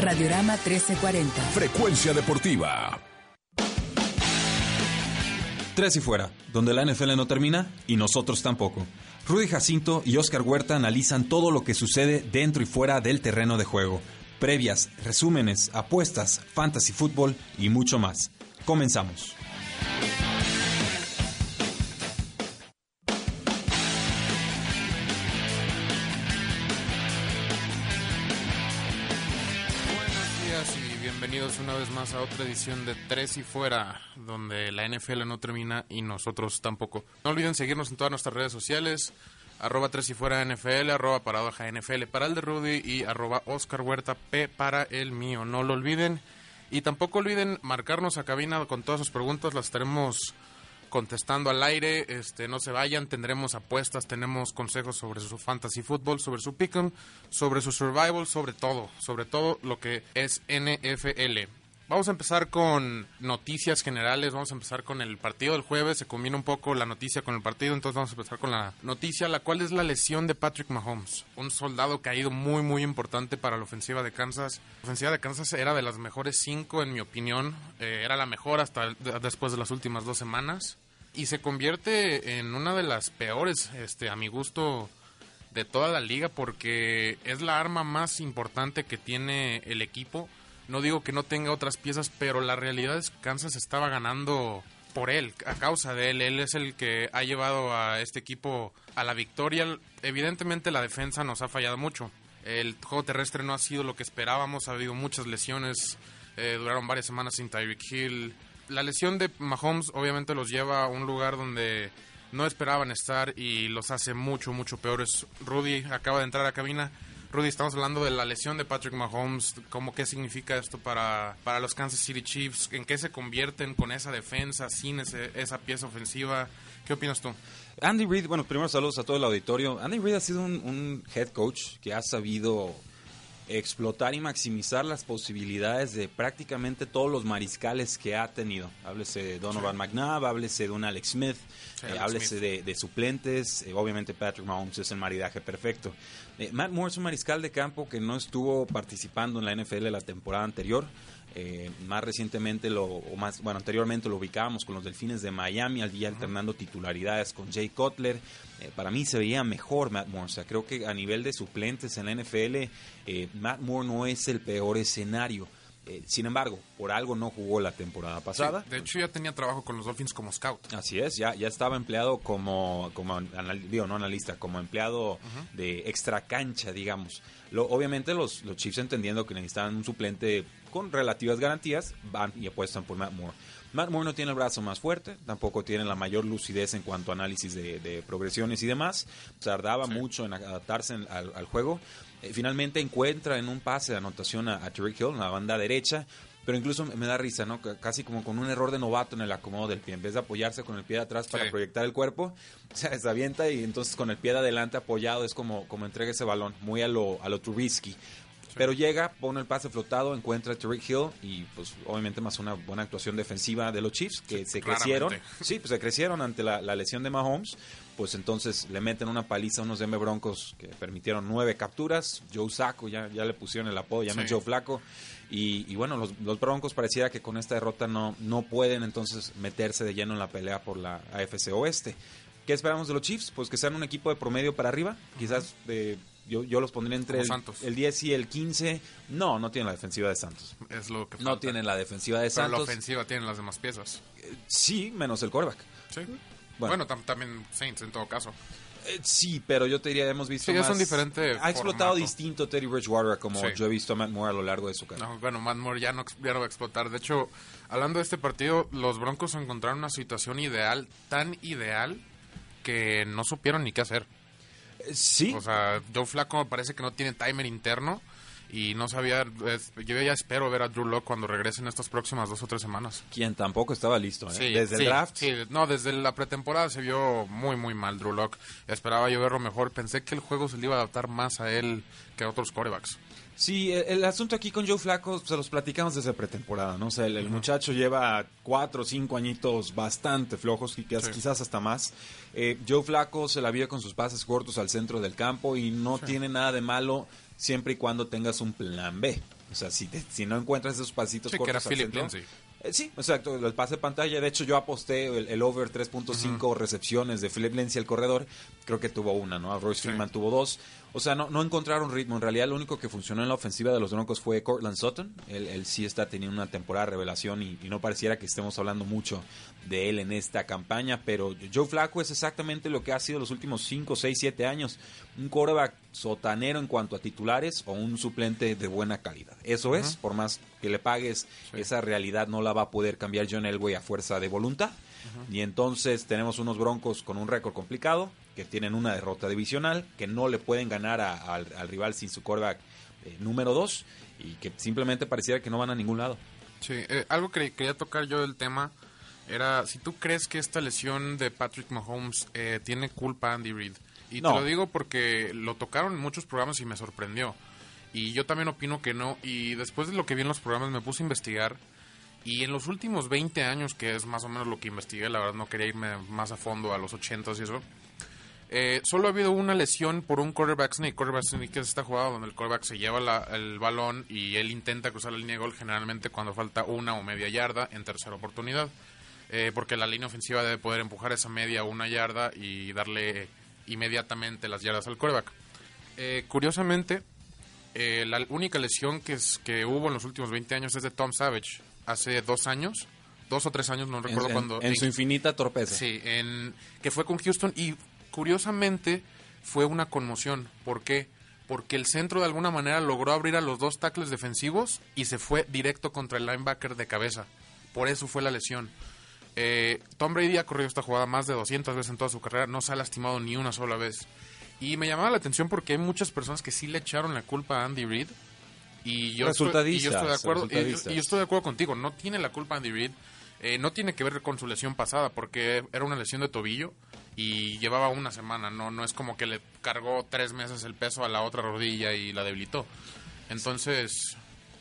Radiorama 1340. Frecuencia deportiva. Tres y fuera, donde la NFL no termina y nosotros tampoco. Rudy Jacinto y Oscar Huerta analizan todo lo que sucede dentro y fuera del terreno de juego. Previas, resúmenes, apuestas, fantasy fútbol y mucho más. Comenzamos. Una vez más a otra edición de Tres y Fuera, donde la NFL no termina y nosotros tampoco. No olviden seguirnos en todas nuestras redes sociales, arroba Tres y Fuera NFL, arroba Paradoja NFL para el de Rudy y arroba Oscar Huerta P para el mío. No lo olviden. Y tampoco olviden marcarnos a cabina con todas sus preguntas, las estaremos contestando al aire. Este, no se vayan, tendremos apuestas, tenemos consejos sobre su fantasy fútbol, sobre su pick'em, sobre su survival, sobre todo, sobre todo lo que es NFL. Vamos a empezar con noticias generales, vamos a empezar con el partido del jueves, se combina un poco la noticia con el partido, entonces vamos a empezar con la noticia, la cual es la lesión de Patrick Mahomes, un soldado caído muy muy importante para la ofensiva de Kansas. La ofensiva de Kansas era de las mejores cinco en mi opinión, eh, era la mejor hasta de- después de las últimas dos semanas y se convierte en una de las peores, este, a mi gusto, de toda la liga porque es la arma más importante que tiene el equipo. No digo que no tenga otras piezas, pero la realidad es que Kansas estaba ganando por él, a causa de él. Él es el que ha llevado a este equipo a la victoria. Evidentemente la defensa nos ha fallado mucho. El juego terrestre no ha sido lo que esperábamos, ha habido muchas lesiones, eh, duraron varias semanas sin Tyreek Hill. La lesión de Mahomes obviamente los lleva a un lugar donde no esperaban estar y los hace mucho, mucho peores. Rudy acaba de entrar a cabina. Rudy, estamos hablando de la lesión de Patrick Mahomes, cómo qué significa esto para, para los Kansas City Chiefs, en qué se convierten con esa defensa, sin ese- esa pieza ofensiva. ¿Qué opinas tú? Andy Reid, bueno, primero saludos a todo el auditorio. Andy Reid ha sido un, un head coach que ha sabido explotar y maximizar las posibilidades de prácticamente todos los mariscales que ha tenido. Háblese de Donovan McNabb, háblese de un Alex Smith, Sí, eh, háblese Smith. de, de suplentes. eh, obviamente Patrick Mahomes es el maridaje perfecto. Eh, Matt Moore es un mariscal de campo que no estuvo participando en la NFL la temporada anterior. Eh, más recientemente, lo, o más, bueno, anteriormente lo ubicábamos con los Delfines de Miami, al día alternando titularidades con Jay Cutler. Eh, para mí se veía mejor Matt Moore. O sea, creo que a nivel de suplentes en la NFL, eh, Matt Moore no es el peor escenario. Eh, sin embargo, por algo no jugó la temporada pasada. Sí, de hecho, ya tenía trabajo con los Dolphins como scout. Así es, ya, ya estaba empleado como, como anal- digo, no analista, como empleado de extra cancha, digamos. Lo, obviamente los, los Chiefs entendiendo que necesitaban un suplente con relativas garantías, van y apuestan por Matt Moore. Matt Moore no tiene el brazo más fuerte, tampoco tiene la mayor lucidez en cuanto a análisis de, de progresiones y demás. Tardaba mucho en adaptarse en- al, al juego. Eh, finalmente encuentra en un pase de anotación a, a Tyreek Hill en la banda derecha, pero incluso me da risa, ¿no? Casi como con un error de novato en el acomodo del pie. En vez de apoyarse con el pie de atrás para Sí. proyectar el cuerpo, se, se avienta y entonces con el pie de adelante apoyado es como, como entrega ese balón, muy a lo, a lo Trubisky. Pero llega, pone el pase flotado, encuentra a Tariq Hill y pues obviamente más una buena actuación defensiva de los Chiefs que se claramente. crecieron. Sí, pues se crecieron ante la, la lesión de Mahomes. Pues entonces le meten una paliza a unos Denver Broncos que permitieron nueve capturas. Joe Sacco, ya, ya le pusieron el apodo, ya no es Sí. Joe Flaco. Y, y bueno, los, los Broncos pareciera que con esta derrota no, no pueden entonces meterse de lleno en la pelea por la AFC Oeste. ¿Qué esperamos de los Chiefs? Pues que sean un equipo de promedio para arriba. Quizás de, yo, yo los pondría entre el, Santos. el 10 y el 15. No, no tienen la defensiva de Santos. Es lo que No falta. tienen la defensiva de Pero la Santos. ofensiva tienen las demás piezas. Sí, menos el quarterback. Sí. Bueno. Bueno, tam- también Saints en todo caso. Eh, sí, pero yo te diría, hemos visto Sí, es más- un diferente Ha explotado formato. distinto Teddy Bridgewater como Sí. yo he visto a Matt Moore a lo largo de su carrera. No, bueno, Matt Moore ya no, ya no va a explotar. De hecho, hablando de este partido, los Broncos encontraron una situación ideal, tan ideal, que no supieron ni qué hacer. Sí, O sea, Joe Flaco parece que no tiene timer interno y no sabía, es- yo ya espero ver a Drew Lock cuando regrese en estas próximas dos o tres semanas. Quien tampoco estaba listo, ¿eh? Sí, Desde sí, el draft. Sí, no, desde la pretemporada se vio muy, muy mal Drew Lock. Esperaba yo verlo mejor. Pensé que el juego se le iba a adaptar más a él que a otros corebacks. Sí, el, el asunto aquí con Joe Flaco se los platicamos desde pretemporada, ¿no? O sea, el, el muchacho lleva cuatro o cinco añitos bastante flojos, quizás, Sí. quizás hasta más. Eh, Joe Flaco se la vio con sus pases cortos al centro del campo y no tiene nada de malo siempre y cuando tengas un plan B. O sea, si, te- si no encuentras esos pasitos Sí, que cortos era al centro, eh, sí, exacto, el pase de pantalla. De hecho, yo aposté el, el over 3.5 recepciones de Philip Lindsay, el corredor. Creo que tuvo una, ¿no? Royce Freeman tuvo dos. O sea, no, no encontraron ritmo. En realidad, lo único que funcionó en la ofensiva de los Broncos fue Cortland Sutton. Él, él sí está teniendo una temporada de revelación y, y no pareciera que estemos hablando mucho de él en esta campaña. Pero Joe Flacco es exactamente lo que ha sido los últimos 5, 6, 7 años. Un quarterback sotanero en cuanto a titulares o un suplente de buena calidad. Eso es, por más que le pagues, esa realidad no la va a poder cambiar John Elway a fuerza de voluntad. Y entonces tenemos unos Broncos con un récord complicado, que tienen una derrota divisional, que no le pueden ganar a- al, al rival sin su quarterback eh, número 2 y que simplemente pareciera que no van a ningún lado. Sí, eh, algo que quería tocar yo del tema era si tú crees que esta lesión de Patrick Mahomes eh, tiene culpa Andy Reid. Y No. te lo digo porque lo tocaron en muchos programas y me sorprendió. Y yo también opino que no. Y después de lo que vi en los programas me puse a investigar. Y en los últimos 20 años, que es más o menos lo que investigué, la verdad no quería irme más a fondo a los 80 y eso. Eh, solo ha habido una lesión por un quarterback sneak. Quarterback sneak es esta jugada donde el quarterback se lleva la- el balón y él intenta cruzar la línea de gol generalmente cuando falta una o media yarda en tercera oportunidad. Eh, porque la línea ofensiva debe poder empujar esa media o una yarda y darle inmediatamente las yardas al quarterback. Eh, curiosamente, eh, la única lesión que, es, que hubo en los últimos 20 años es de Tom Savage. Hace dos años, dos o tres años, no recuerdo en, cuándo. en su infinita torpeza. Sí, en, que fue con Houston y curiosamente fue una conmoción. ¿Por qué? Porque el centro de alguna manera logró abrir a los dos tackles defensivos y se fue directo contra el linebacker de cabeza. Por eso fue la lesión. Eh, Tom Brady ha corrido esta jugada más de 200 veces en toda su carrera, no se ha lastimado ni una sola vez. Y me llamaba la atención porque hay muchas personas que sí le echaron la culpa a Andy Reid. Y yo, estoy, y yo estoy de acuerdo y yo- y yo estoy de acuerdo contigo. No tiene la culpa Andy Reid. Eh, no tiene que ver con su lesión pasada porque era una lesión de tobillo y llevaba una semana. No, no es como que le cargó tres meses el peso a la otra rodilla y la debilitó. Entonces,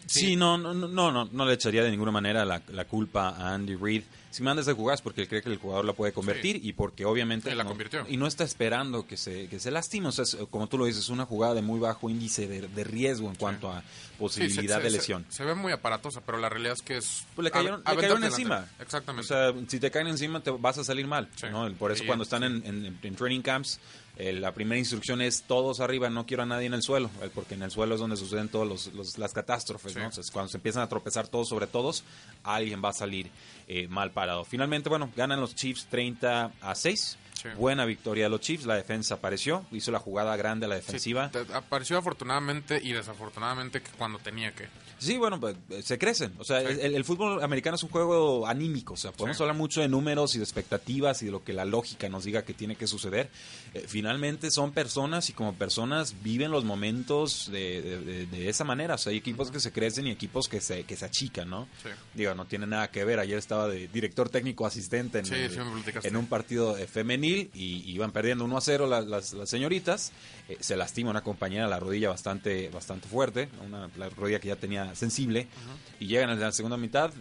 Sí, no, no, no, no, no, no le echaría de ninguna manera la, la culpa a Andy Reid. Si mandas de jugar es porque él cree que el jugador la puede convertir y porque obviamente Sí, la no- convirtió. y no está esperando que se que se lastime. O sea, es, como tú lo dices, es una jugada de muy bajo índice de, de riesgo en cuanto a posibilidad se- de lesión. Se, ve muy aparatosa, pero la realidad es que es... Pues le cayeron, a- le cayeron encima. Exactamente. O sea, si te caen encima te vas a salir mal. ¿no? Por eso cuando están en, en- en training camps, eh, la primera instrucción es todos arriba, no quiero a nadie en el suelo, eh, porque en el suelo es donde suceden todas las catástrofes. Sí. ¿no? Sea, cuando se empiezan a tropezar todos sobre todos, alguien va a salir eh, mal parado. Finalmente, bueno, ganan los Chiefs 30 a 6. Sí. Buena victoria de los Chiefs, la defensa apareció, hizo la jugada grande a la defensiva. apareció afortunadamente y desafortunadamente que cuando tenía que. Sí, bueno, pues, eh, se crecen. O sea, el, el fútbol americano es un juego anímico. O sea, podemos Sí. hablar mucho de números y de expectativas y de lo que la lógica nos diga que tiene que suceder. Eh, finalmente son personas y como personas viven los momentos de, de- de- de esa manera. O sea, hay equipos que se crecen y equipos que se, que se achican, ¿no? Sí. Digo, no tiene nada que ver. Ayer estaba de director técnico asistente en, el- en un partido eh, femenil y iban perdiendo 1 a 0 la- las, las señoritas. Eh, se lastima una compañera la rodilla bastante, bastante fuerte, una, la rodilla que ya tenía sensible. Y llegan en la segunda mitad,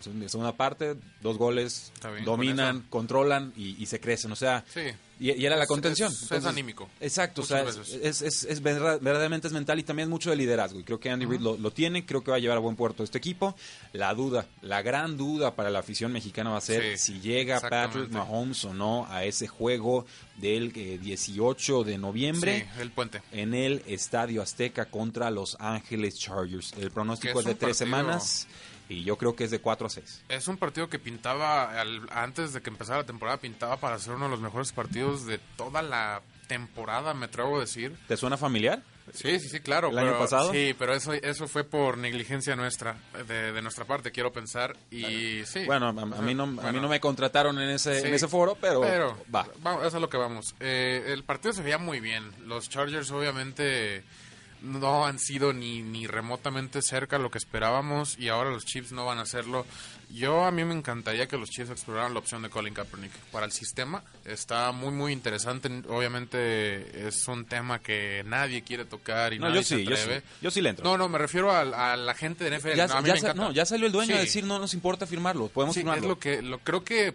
segunda parte, dos goles, dominan, controlan y, y se crecen. O sea, Sí. Y, y era la contención. es- es anímico. Exacto, o sea, es, es, es- es verdad- verdaderamente es mental y también mucho de liderazgo. Y creo que Andy Reid lo, lo tiene, creo que va a llevar a buen puerto este equipo. La duda, la gran duda para la afición mexicana va a ser Sí, si llega. Patrick Mahomes o no a ese juego del eh, 18 de noviembre. Sí, el puente. En el Estadio Azteca contra Los Ángeles Chargers. El pronóstico es es de tres partido- semanas y yo creo que es de 4 a 6. Es un partido que pintaba, al- antes de que empezara la temporada, pintaba para ser uno de los mejores partidos de toda la temporada, me atrevo a decir. ¿Te suena familiar? Sí, sí, sí, claro. ¿El pero- año pasado? Sí, pero eso, eso fue por negligencia nuestra, de, de nuestra parte, quiero pensar. Y sí. Bueno, a, a mí no, a mí no me contrataron en ese, Sí, en ese foro, pero, va. vamos, eso es lo que vamos. Eh, el partido se veía muy bien. Los Chargers, obviamente, no han sido ni, ni remotamente cerca lo que esperábamos y ahora los Chiefs no van a hacerlo. Yo a mí me encantaría que los Chiefs exploraran la opción de Colin Kaepernick para el sistema. Está muy muy interesante. Obviamente es un tema que nadie quiere tocar y No, nadie yo sí, se yo atreve. sí. Yo sí le entro. No, no, me refiero a, a la gente de NFL. ya, No, a mí ya me no, ya salió el dueño a decir no nos importa firmarlo, podemos Sí, firmarlo. es lo que lo, creo que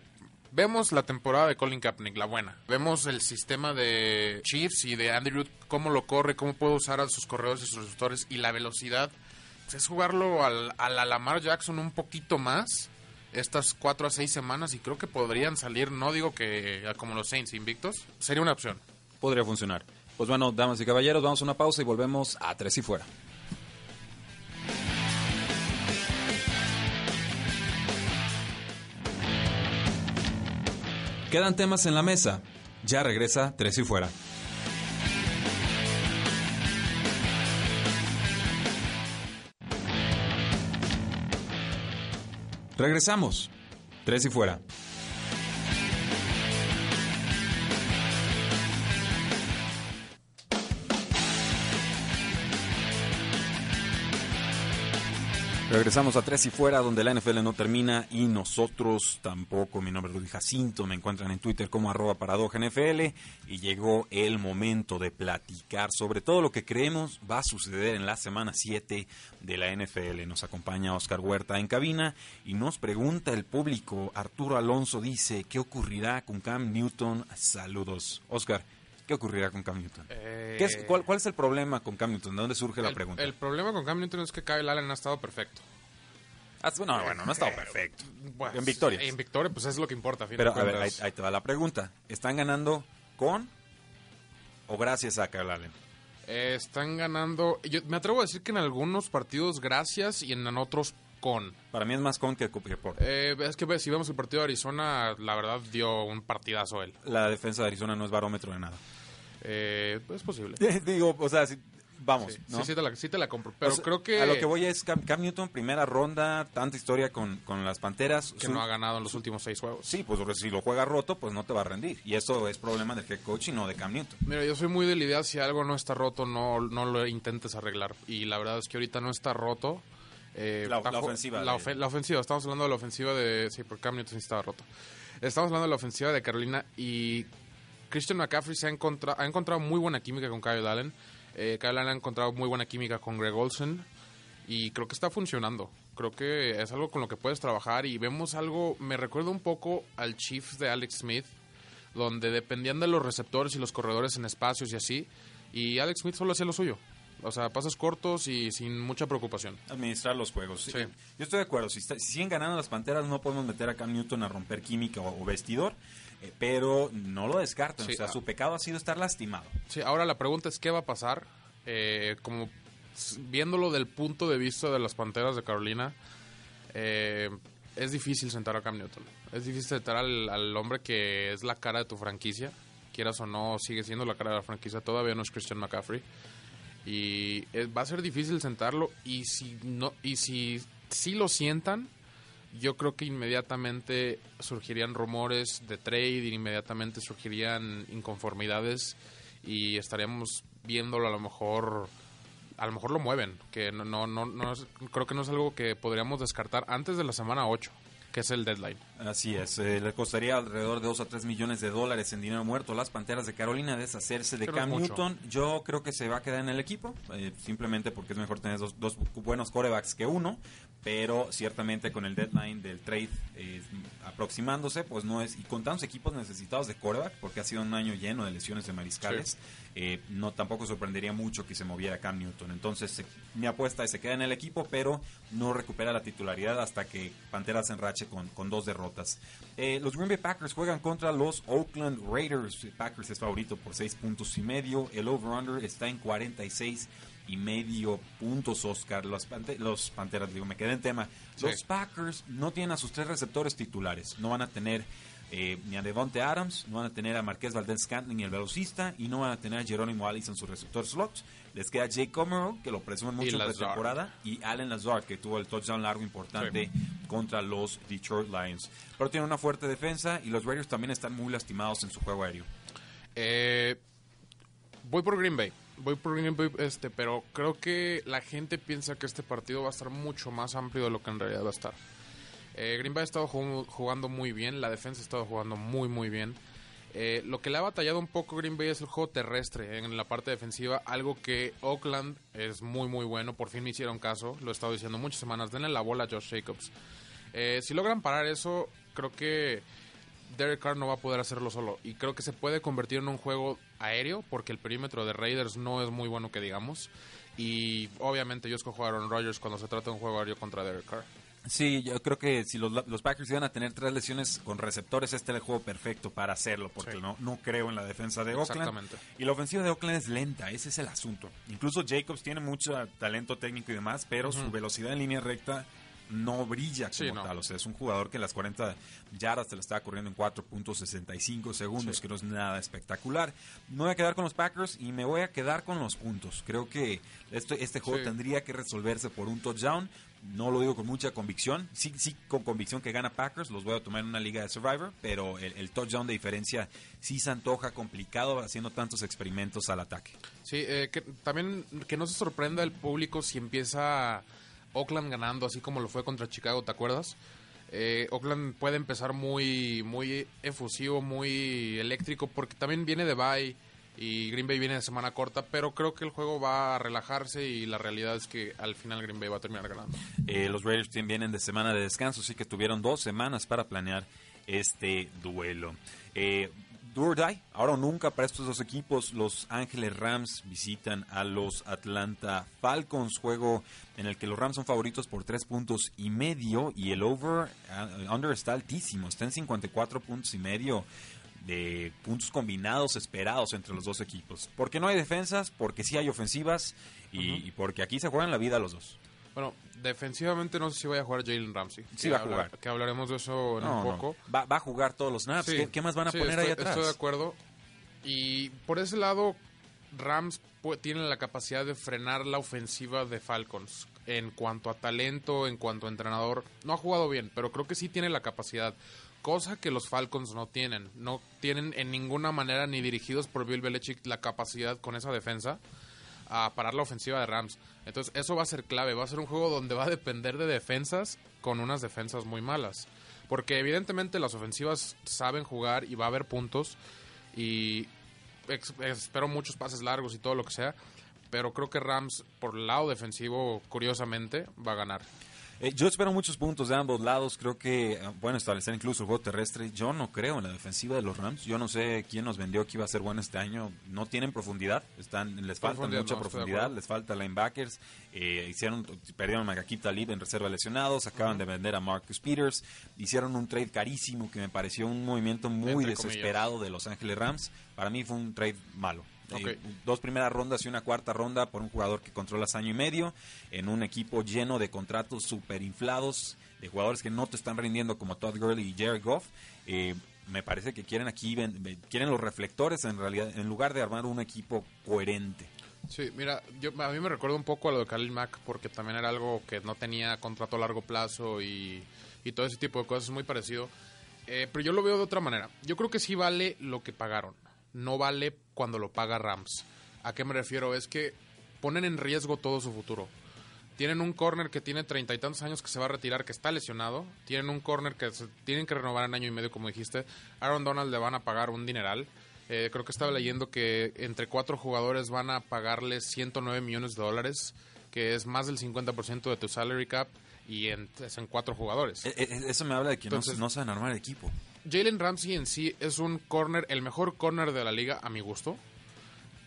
vemos la temporada de Colin Kaepernick, la buena. Vemos el sistema de Chiefs y de Andy Reid, cómo lo corre, cómo puede usar a sus corredores y sus receptores y la velocidad. Pues es jugarlo al, a Jackson un poquito más estas cuatro a seis semanas y creo que podrían salir, no digo que como los Saints invictos, sería una opción. Podría funcionar. Pues bueno, damas y caballeros, vamos a una pausa y volvemos a tres y fuera. Quedan temas en la mesa. Ya regresa tres y fuera. Regresamos. Tres y fuera. Regresamos a Tres y Fuera, donde la NFL no termina y nosotros tampoco. Mi nombre es Rudy Jacinto, me encuentran en Twitter como arroba paradoja NFL y llegó el momento de platicar sobre todo lo que creemos va a suceder en la semana 7 de la NFL. Nos acompaña Oscar Huerta en cabina y nos pregunta el público. Arturo Alonso dice, ¿qué ocurrirá con Cam Newton? Saludos. Oscar, ¿qué ocurrirá con Cam Newton? ¿Qué es- cuál, cuál es el problema con Cam Newton? ¿De dónde surge la pregunta? el problema con Cam Newton es que Kyle Allen ha estado perfecto. Ah, no, bueno, no ha estado perfecto. Bueno, en victorias. En victoria, pues es lo que importa. a fin de Pero a ver, ahí te va la pregunta. ¿Están ganando con o gracias a Kyle Allen? Eh, están ganando. Yo me atrevo a decir que en algunos partidos gracias y en otros con. Para mí es más con que por. Eh, es que si vemos el partido de Arizona, la verdad dio un partidazo él. La defensa de Arizona no es barómetro de nada. Eh, es posible. Digo, o sea, si- vamos, Sí, ¿no? sí, sí te la, sí te la compro. Pero O sea, creo que, A lo que voy es Cam, Cam Newton, primera ronda, tanta historia con, con las Panteras. que Su- no ha ganado en los últimos seis juegos. Sí, pues si lo juega roto, pues no te va a rendir. Y eso es problema del head coach y no de Cam Newton. Mira, yo soy muy de la idea, si algo no está roto, no, no lo intentes arreglar. Y la verdad es que ahorita no está roto. Eh, La- ofensiva La, ofensiva, estamos hablando de la ofensiva de... Sí, porque Cam Newton sí estaba roto. Estamos hablando de la ofensiva de Carolina y Christian McCaffrey se ha, encontra- ha encontrado muy buena química con Kyle Allen. Eh, Kyle Allen ha encontrado muy buena química con Greg Olsen y creo que está funcionando. Creo que es algo con lo que puedes trabajar y vemos algo, me recuerda un poco al Chiefs de Alex Smith, donde dependían de los receptores y los corredores en espacios y así, y Alex Smith solo hacía lo suyo. O sea, pasos cortos y sin mucha preocupación. Administrar los juegos. sí. Sí. Yo estoy de acuerdo. Si, está- si siguen ganando las Panteras, no podemos meter a Cam Newton a romper química o, o vestidor. eh, pero no lo descartan. Sí, o sea, ah. su pecado ha sido estar lastimado. Sí, ahora la pregunta es qué va a pasar. Eh, como viéndolo del punto de vista de las Panteras de Carolina, eh, es difícil sentar a Cam Newton. Es difícil sentar al, al hombre que es la cara de tu franquicia. Quieras o no, sigue siendo la cara de la franquicia. Todavía no es Christian McCaffrey. Y va a ser difícil sentarlo. Y si no, y si, si lo sientan, yo creo que inmediatamente surgirían rumores de trade, inmediatamente surgirían inconformidades y estaríamos viéndolo a lo mejor a lo mejor lo mueven, que no no no, no creo que no es algo que podríamos descartar antes de la semana 8, que es el deadline. Así es, eh, le costaría alrededor de 2 a 3 millones de dólares en dinero muerto a las Panteras de Carolina deshacerse de Cam. Newton. Yo creo que se va a quedar en el equipo, eh, simplemente porque es mejor tener dos, dos buenos corebacks que uno, pero ciertamente con el deadline del trade eh, aproximándose, pues no es, y con tantos equipos necesitados de coreback, porque ha sido un año lleno de lesiones de mariscales, eh, no tampoco sorprendería mucho que se moviera Cam Newton. Entonces, se- mi apuesta es se queda en el equipo, pero no recupera la titularidad hasta que Panteras se enrache con, con dos derrotas. Eh, los Green Bay Packers juegan contra los Oakland Raiders. Packers es favorito por seis puntos y medio. El over-under está en 46 y medio puntos, Oscar. Los, Pante- los Panteras, digo, me quedé en tema. Sí. Los Packers no tienen a sus tres receptores titulares. No van a tener eh, ni a Devonte Adams, no van a tener a Marqués Valdez Scantling, el velocista, y no van a tener a Jerónimo Allison, su receptor slot. Les queda Jake Comer, que lo presumen mucho en pretemporada, y Allen Lazard, que tuvo el touchdown largo importante contra los Detroit Lions. Pero tienen una fuerte defensa y los Raiders también están muy lastimados en su juego aéreo. Eh, voy por Green Bay. Voy por Green Bay, este, pero creo que la gente piensa que este partido va a estar mucho más amplio de lo que en realidad va a estar. Eh, Green Bay ha estado jugando muy bien, la defensa ha estado jugando muy, muy bien. Eh, lo que le ha batallado un poco Green Bay es el juego terrestre en la parte defensiva, algo que Oakland es muy muy bueno, por fin me hicieron caso, lo he estado diciendo muchas semanas, denle la bola a Josh Jacobs. Eh, si logran parar eso, creo que Derek Carr no va a poder hacerlo solo y creo que se puede convertir en un juego aéreo porque el perímetro de Raiders no es muy bueno que digamos y obviamente yo escojo a Aaron Rodgers cuando se trata de un juego aéreo contra Derek Carr. Sí, yo creo que si los, los, Packers iban a tener tres lesiones con receptores, este es el juego perfecto para hacerlo, porque no, no creo en la defensa de Oakland. Y la ofensiva de Oakland es lenta, ese es el asunto. Incluso Jacobs tiene mucho talento técnico y demás, pero su velocidad en línea recta no brilla como tal. O sea, es un jugador que en las 40 yardas te la está corriendo en 4.65 segundos, que no es nada espectacular. Me voy a quedar con los Packers y me voy a quedar con los puntos. Creo que este, este juego tendría que resolverse por un touchdown. No lo digo con mucha convicción. Sí, sí, con convicción que gana Packers. Los voy a tomar en una liga de Survivor. Pero el, touchdown de diferencia sí se antoja complicado haciendo tantos experimentos al ataque. Sí, eh, que, también que no se sorprenda el público si empieza Oakland ganando, así como lo fue contra Chicago, ¿te acuerdas? Eh, Oakland puede empezar muy, muy efusivo, muy eléctrico, porque también viene de bye y Green Bay viene de semana corta, pero creo que el juego va a relajarse y la realidad es que al final Green Bay va a terminar ganando. Eh, los Raiders vienen de semana de descanso, así que tuvieron dos semanas para planear este duelo. Eh, do ahora o nunca para estos dos equipos. Los Ángeles Rams visitan a los Atlanta Falcons, juego en el que los Rams son favoritos por tres puntos y medio y el over under está altísimo, está en 54 puntos y medio de puntos combinados esperados entre los dos equipos. Porque no hay defensas, porque sí hay ofensivas y, y porque aquí se juegan la vida los dos. Bueno, defensivamente no sé si vaya a jugar Jalen Ramsey. Sí, va a jugar. que hablaremos de eso en un poco. Va, a jugar todos los snaps. ¿Qué, más van a poner ahí atrás? Estoy de acuerdo. Y por ese lado, Rams tiene la capacidad de frenar la ofensiva de Falcons. En cuanto a talento, en cuanto a entrenador, no ha jugado bien, pero creo que sí tiene la capacidad. Cosa que los Falcons no tienen. No tienen en ninguna manera, ni dirigidos por Bill Belichick, la capacidad con esa defensa a parar la ofensiva de Rams. Entonces eso va a ser clave, va a ser un juego donde va a depender de defensas con unas defensas muy malas. Porque evidentemente las ofensivas saben jugar y va a haber puntos y espero muchos pases largos y todo lo que sea. Pero creo que Rams, por el lado defensivo, curiosamente, va a ganar. Eh, yo espero muchos puntos de ambos lados. Creo que bueno establecer incluso el juego terrestre. Yo no creo en la defensiva de los Rams. Yo no sé quién nos vendió que iba a ser bueno este año. No tienen profundidad. Están, les falta mucha profundidad. Les falta linebackers. Eh, hicieron, perdieron a Magakip Talib en reserva lesionados. Acaban de vender a Marcus Peters. Hicieron un trade carísimo que me pareció un movimiento muy desesperado de Los Ángeles Rams. Para mí fue un trade malo. Dos primeras rondas y una cuarta ronda por un jugador que controlas año y medio en un equipo lleno de contratos super inflados, de jugadores que no te están rindiendo como Todd Gurley y Jared Goff. Eh, me parece que quieren aquí, quieren los reflectores en realidad, en lugar de armar un equipo coherente. Sí, mira, yo, a mí me recuerda un poco a lo de Khalil Mack porque también era algo que no tenía contrato a largo plazo y, todo ese tipo de cosas, es muy parecido. Eh, pero yo lo veo de otra manera. Yo creo que sí vale lo que pagaron no vale cuando lo paga Rams. ¿A qué me refiero? Es que ponen en riesgo todo su futuro. Tienen un corner que tiene treinta y tantos años que se va a retirar, que está lesionado. Tienen un corner que se tienen que renovar en año y medio, como dijiste. Aaron Donald le van a pagar un dineral. Eh, creo que estaba leyendo que entre cuatro jugadores van a pagarle 109 millones de dólares, que es más del 50% de tu salary cap, y en, es en cuatro jugadores. E, e, eso me habla de que no, no saben armar el equipo. Jalen Ramsey en sí es un corner, el mejor corner de la liga a mi gusto.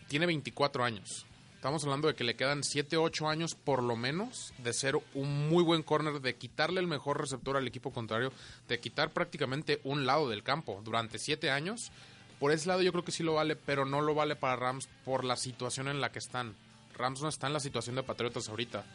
Tiene 24 años. Estamos hablando de que le quedan 7, 8 años por lo menos de ser un muy buen corner, de quitarle el mejor receptor al equipo contrario, de quitar prácticamente un lado del campo durante 7 años. Por ese lado yo creo que sí lo vale, pero no lo vale para Rams por la situación en la que están. Rams no está en la situación de Patriotas ahorita.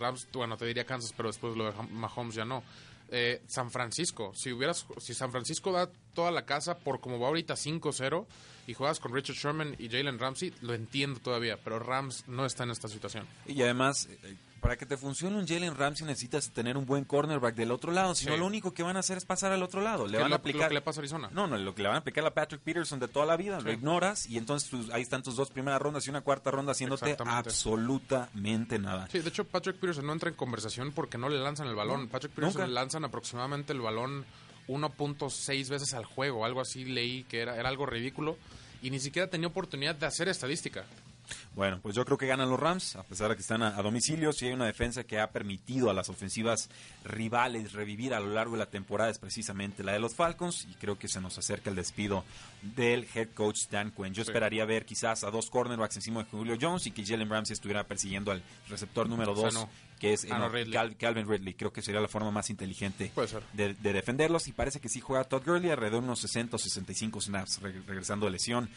Rams, bueno, te diría Kansas, pero después lo de Mahomes ya no. Eh, San Francisco. Si hubieras, si San Francisco da toda la casa por como va ahorita 5-0 y juegas con Richard Sherman y Jalen Ramsey, lo entiendo todavía, pero Rams no está en esta situación. Y además, eh, para que te funcione un Jalen Ramsey necesitas tener un buen cornerback del otro lado. Si no, Sí. lo único que van a hacer es pasar al otro lado. Le ¿Qué van a aplicar. lo que le pasa a Arizona? No, no, lo que le van a aplicar a Patrick Peterson de toda la vida. Lo ignoras y entonces tus- ahí están tus dos primeras rondas y una cuarta ronda haciéndote absolutamente nada. Sí, de hecho Patrick Peterson no entra en conversación porque no le lanzan el balón. No, Patrick Peterson nunca. le lanzan aproximadamente el balón 1.6 veces al juego, algo así leí que era, era algo ridículo y ni siquiera tenía oportunidad de hacer estadística. Bueno, pues yo creo que ganan los Rams, a pesar de que están a, a domicilio. Si hay una defensa que ha permitido a las ofensivas rivales revivir a lo largo de la temporada, es precisamente la de los Falcons. Y creo que se nos acerca el despido del head coach Dan Quinn. Yo Sí. esperaría ver quizás a dos cornerbacks encima de Julio Jones y que Jalen Ramsey estuviera persiguiendo al receptor número O sea, dos, no. que es eh, Ah, no, no, Ridley. Cal- Calvin Ridley. Creo que sería la forma más inteligente de, de defenderlos y parece que sí juega Todd Gurley alrededor de unos 60 o 65 snaps re- regresando de lesión.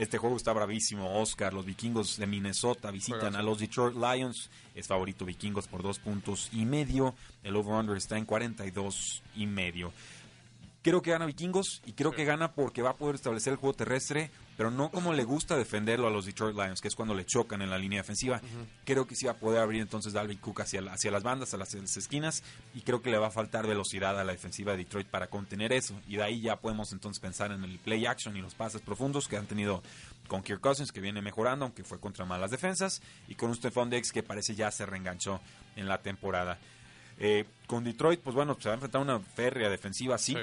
Este juego está bravísimo, Oscar. Los vikingos de Minnesota visitan Juegazo. a los Detroit Lions. Es favorito vikingos por dos puntos y medio. El over-under está en 42 y medio. Creo que gana Vikingos y creo que gana porque va a poder establecer el juego terrestre, pero no como le gusta defenderlo a los Detroit Lions, que es cuando le chocan en la línea defensiva. Creo que sí va a poder abrir entonces Dalvin Cook hacia, la- hacia las bandas, a las, las esquinas, y creo que le va a faltar velocidad a la defensiva de Detroit para contener eso. Y de ahí ya podemos entonces pensar en el play action y los pases profundos que han tenido con Kirk Cousins, que viene mejorando, aunque fue contra malas defensas, y con un Stephon Diggs que parece ya se reenganchó en la temporada. Eh, con Detroit, pues bueno, se va a enfrentar a una férrea defensiva, sí. Sí.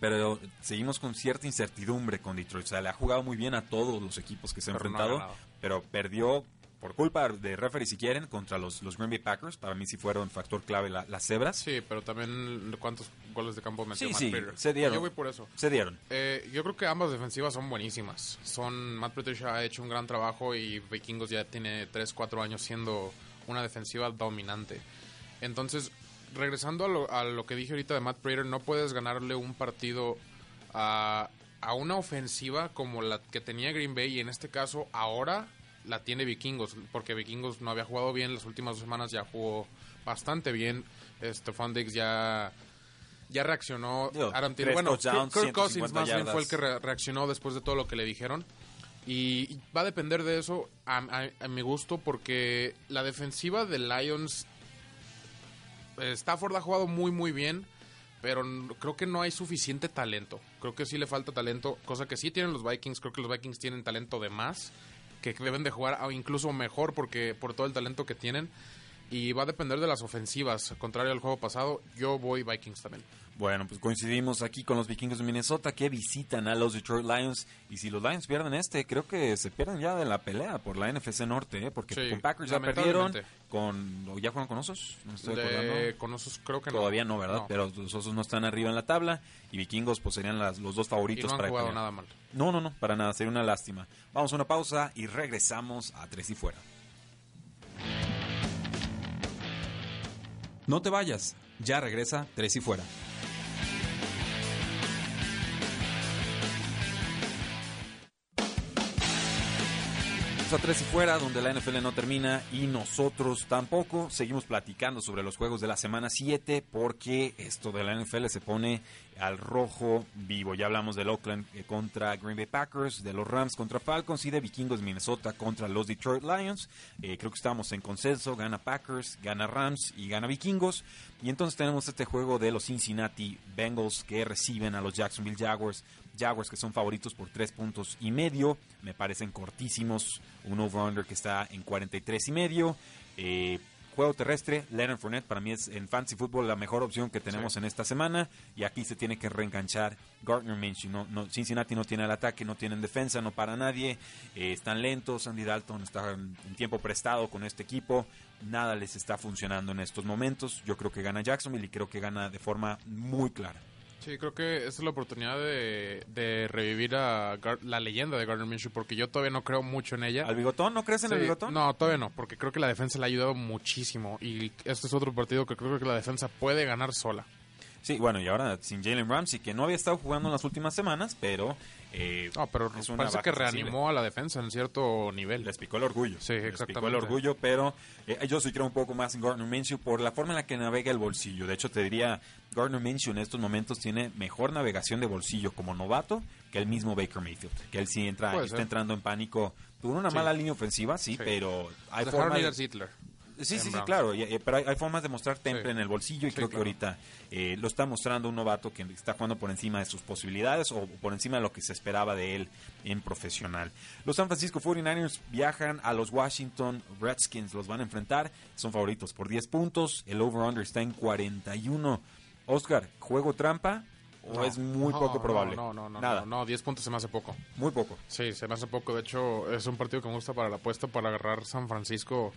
Pero seguimos con cierta incertidumbre con Detroit. O sea, le ha jugado muy bien a todos los equipos que se han no enfrentado, pero perdió por culpa de referee, si quieren, contra los, los Green Bay Packers. Para mí sí fueron factor clave la- las cebras. Sí, pero también cuántos goles de campo metió Sí, Matt sí, Prater. se dieron. Yo voy por eso. Se dieron. Eh, yo creo que ambas defensivas son buenísimas. Son Matt Patricia ha hecho un gran trabajo y Vikingos ya tiene 3, 4 años siendo una defensiva dominante. Entonces, regresando a lo, a lo que dije ahorita de Matt Prater, no puedes ganarle un partido a, a una ofensiva como la que tenía Green Bay y en este caso ahora la tiene Vikingos, porque Vikingos no había jugado bien las últimas dos semanas, ya jugó bastante bien. Stefan Diggs ya ya reaccionó. Digo, bueno, Kirk Cousins 150 más bien fue el que re- reaccionó después de todo lo que le dijeron. Y va a depender de eso a, a- a mi gusto porque la defensiva de Lions Stafford ha jugado muy muy bien, pero creo que no hay suficiente talento. Creo que sí le falta talento, cosa que sí tienen los Vikings. Creo que los Vikings tienen talento de más, que deben de jugar incluso mejor porque por todo el talento que tienen. Y va a depender de las ofensivas. Contrario al juego pasado, yo voy Vikings también. Bueno, pues coincidimos aquí con los vikingos de Minnesota que visitan a los Detroit Lions. Y si los Lions pierden este, creo que se pierden ya de la pelea por la NFC Norte, ¿eh? porque Sí, con Packers ya perdieron. Con, ¿o ¿Ya fueron con Osos? No estoy De- con esos creo que no. Todavía no, ¿verdad? No. Pero los Osos no están arriba en la tabla. Y vikingos pues serían las- los dos y favoritos no han para jugado nada mal. No, no, no, para nada, sería una lástima. Vamos a una pausa y regresamos a Tres y Fuera. No te vayas, ya regresa Tres y Fuera. A Tres y Fuera, donde la NFL no termina y nosotros tampoco. Seguimos platicando sobre los juegos de la semana 7 porque esto de la NFL se pone al rojo vivo. Ya hablamos del Oakland eh, contra Green Bay Packers, de los Rams contra Falcons y de Vikingos Minnesota contra los Detroit Lions. Eh, creo que estamos en consenso. Gana Packers, gana Rams y gana Vikingos. Y entonces tenemos este juego de los Cincinnati Bengals que reciben a los Jacksonville Jaguars. Jaguars que son favoritos por tres puntos y medio. Me parecen cortísimos. Un over-under que está en 43 y medio. Eh, juego terrestre, Leonard Fournette para mí es en fantasy football la mejor opción que tenemos Sí. en esta semana. Y aquí se tiene que reenganchar Gardner Minshew. No, no, Cincinnati no tiene el ataque, no tienen defensa, no para nadie. Eh, están lentos. Andy Dalton está en, en tiempo prestado con este equipo. Nada les está funcionando en estos momentos. Yo creo que gana Jacksonville y creo que gana de forma muy clara. Sí, creo que esta es la oportunidad de, de revivir a Gar- la leyenda de Gardner Minshew porque yo todavía no creo mucho en ella. ¿Al bigotón? ¿No crees en el bigotón? No, todavía no, porque creo que la defensa le ha ayudado muchísimo y este es otro partido que creo que la defensa puede ganar sola. Sí, bueno, y ahora sin Jalen Ramsey, que no había estado jugando en las últimas semanas, pero eh, No, pero es una parece que sensible. reanimó a la defensa en cierto nivel. Les picó el orgullo. Sí, Les picó el exactamente. orgullo, pero eh, yo sí creo un poco más en Gardner Minshew por la forma en la que navega el bolsillo. De hecho, te diría, Gardner Minshew en estos momentos tiene mejor navegación de bolsillo como novato que el mismo Baker Mayfield. Que él sí entra, Puede está ser. entrando en pánico. Tuvo una Sí. mala línea ofensiva, sí, Sí. pero hay forma de-. Sí, sí, sí, claro, y- y- pero hay, hay formas de mostrar temple Sí. en el bolsillo y creo que ahorita eh, lo está mostrando un novato que está jugando por encima de sus posibilidades o por encima de lo que se esperaba de él en profesional. Los San Francisco 49ers viajan a los Washington Redskins, los van a enfrentar, son favoritos por 10 puntos, el over-under está en 41. Oscar, ¿juego trampa o No, es muy no, poco probable? No, no, no, Nada, no, no, 10 puntos se me hace poco. muy poco. Sí, se me hace poco. De hecho, es un partido que me gusta para la apuesta, para agarrar San Francisco.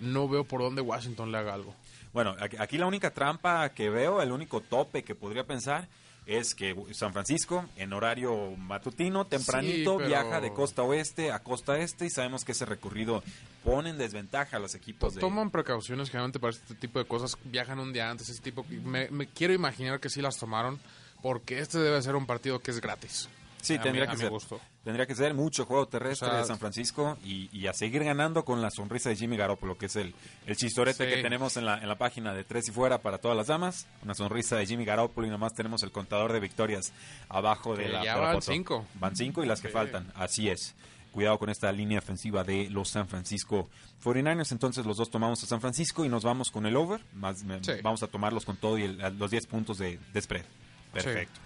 No veo por dónde Washington le haga algo. Bueno, aquí la única trampa que veo, el único tope que podría pensar es que San Francisco, en horario matutino, tempranito, pero- viaja de costa oeste a costa este y sabemos que ese recorrido pone en desventaja a los equipos de... Toman precauciones generalmente para este tipo de cosas. Viajan un día antes, ese tipo. Me, me quiero imaginar que sí las tomaron, porque este debe ser un partido que es gratis. Sí, A tendría a que mi ser. gusto. Tendría que ser mucho juego terrestre O sea, de San Francisco y, y a seguir ganando con la sonrisa de Jimmy Garoppolo, que es el, el chistorete Sí. que tenemos en la, en la página de Tres y Fuera para todas las damas. Una sonrisa de Jimmy Garoppolo y nomás tenemos el contador de victorias abajo de Que la, ya van foto. cinco. Van cinco y las que Sí. faltan. Así es. Cuidado con esta línea ofensiva de los San Francisco 49ers. Entonces los dos tomamos a San Francisco y nos vamos con el over. Más, Sí. Vamos a tomarlos con todo y el- los 10 puntos de, de spread. Perfecto.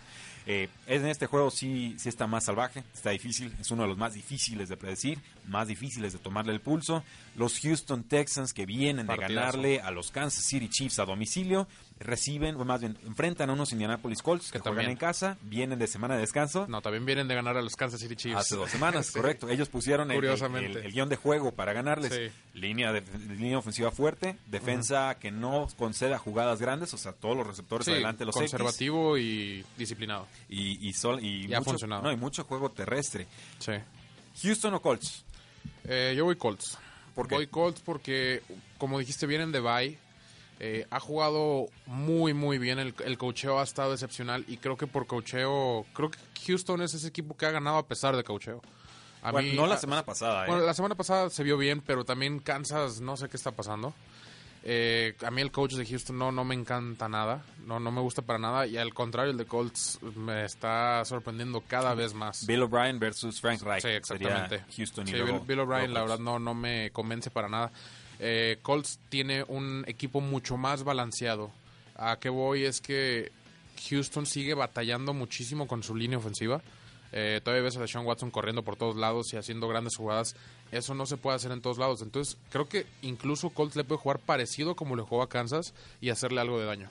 Eh, en este juego sí, sí está más salvaje, está difícil, es uno de los más difíciles de predecir, más difíciles de tomarle el pulso. Los Houston Texans que vienen de Partidazo. ganarle a los Kansas City Chiefs a domicilio, reciben, o más bien, enfrentan a unos Indianapolis Colts que, Que juegan en casa, vienen de semana de descanso. No, también vienen de ganar a los Kansas City Chiefs. Hace dos semanas, Sí. correcto. Ellos pusieron el, el- Curiosamente. el- el guion de juego para ganarles. Sí. Línea, de, línea ofensiva fuerte, defensa que no conceda jugadas grandes, o sea, todos los receptores Sí, adelante, los X, conservativo y disciplinado. y, y, sol- y Y ha mucho, funcionado. no, y mucho juego terrestre. Sí. Houston o Colts. Eh, yo voy Colts. ¿Por qué? Voy Colts porque, como dijiste, vienen de bye. Eh, ha jugado muy, muy bien. El, el cocheo ha estado excepcional. Y creo que por cocheo, creo que Houston es ese equipo que ha ganado a pesar de cocheo. A Bueno, mí- no la semana pasada, ¿eh? Bueno, la semana pasada se vio bien, pero también Kansas, no sé qué está pasando. Eh, a mí el coach de Houston no, no me encanta nada, no, no me gusta para nada y al contrario el de Colts me está sorprendiendo cada vez más. Bill O'Brien versus Frank Reich. Sí, exactamente. Sería Houston y Sí, luego- Bill, Bill O'Brien, la verdad, no, no me convence para nada. Eh, Colts tiene un equipo mucho más balanceado. A qué voy es que Houston sigue batallando muchísimo con su línea ofensiva. Eh, todavía ves a Deshaun Watson corriendo por todos lados y haciendo grandes jugadas. Eso no se puede hacer en todos lados. Entonces, creo que incluso Colts le puede jugar parecido como le jugó a Kansas y hacerle algo de daño.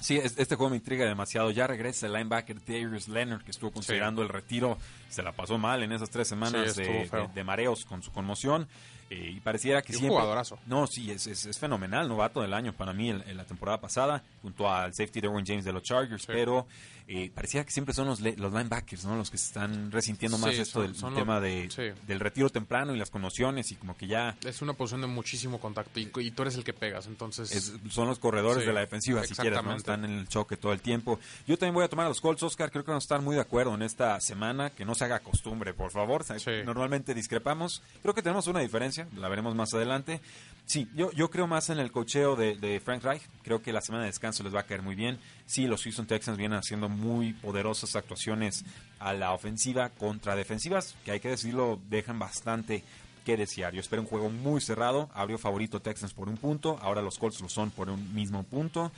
Sí, es- este juego me intriga demasiado. Ya regresa el linebacker Darius Leonard, que estuvo considerando el retiro. Se la pasó mal en esas tres semanas Sí, de, estuvo feo. de- de mareos con su conmoción. Eh, y pareciera que Y un siempre... jugadorazo. No, sí, es, es, es fenomenal. Novato del año para mí en, en la temporada pasada, junto al safety Derwin James de los Chargers. Pero eh, pareciera que siempre son los, los linebackers, ¿no? Los que se están resintiendo más Sí, esto son- del son tema los- de, sí. del retiro temprano y las conmociones y como que ya... Es una posición de muchísimo contacto y, y tú eres el que pegas. Entonces, Es- son los corredores de la defensiva, si quieres, ¿no? Están en el choque todo el tiempo. Yo también voy a tomar a los Colts, Oscar. Creo que vamos a estar muy de acuerdo en esta semana. Que no se haga costumbre, por favor. Normalmente discrepamos. Creo que tenemos una diferencia. La veremos más adelante. Sí, yo, yo creo más en el cocheo de, de Frank Reich. Creo que la semana de descanso les va a caer muy bien. Sí, los Houston Texans vienen haciendo muy poderosas actuaciones a la ofensiva contra defensivas, que hay que decirlo, dejan bastante que desear. Yo espero un juego muy cerrado. Abrió favorito Texans por un punto. Ahora los Colts lo son por un mismo punto.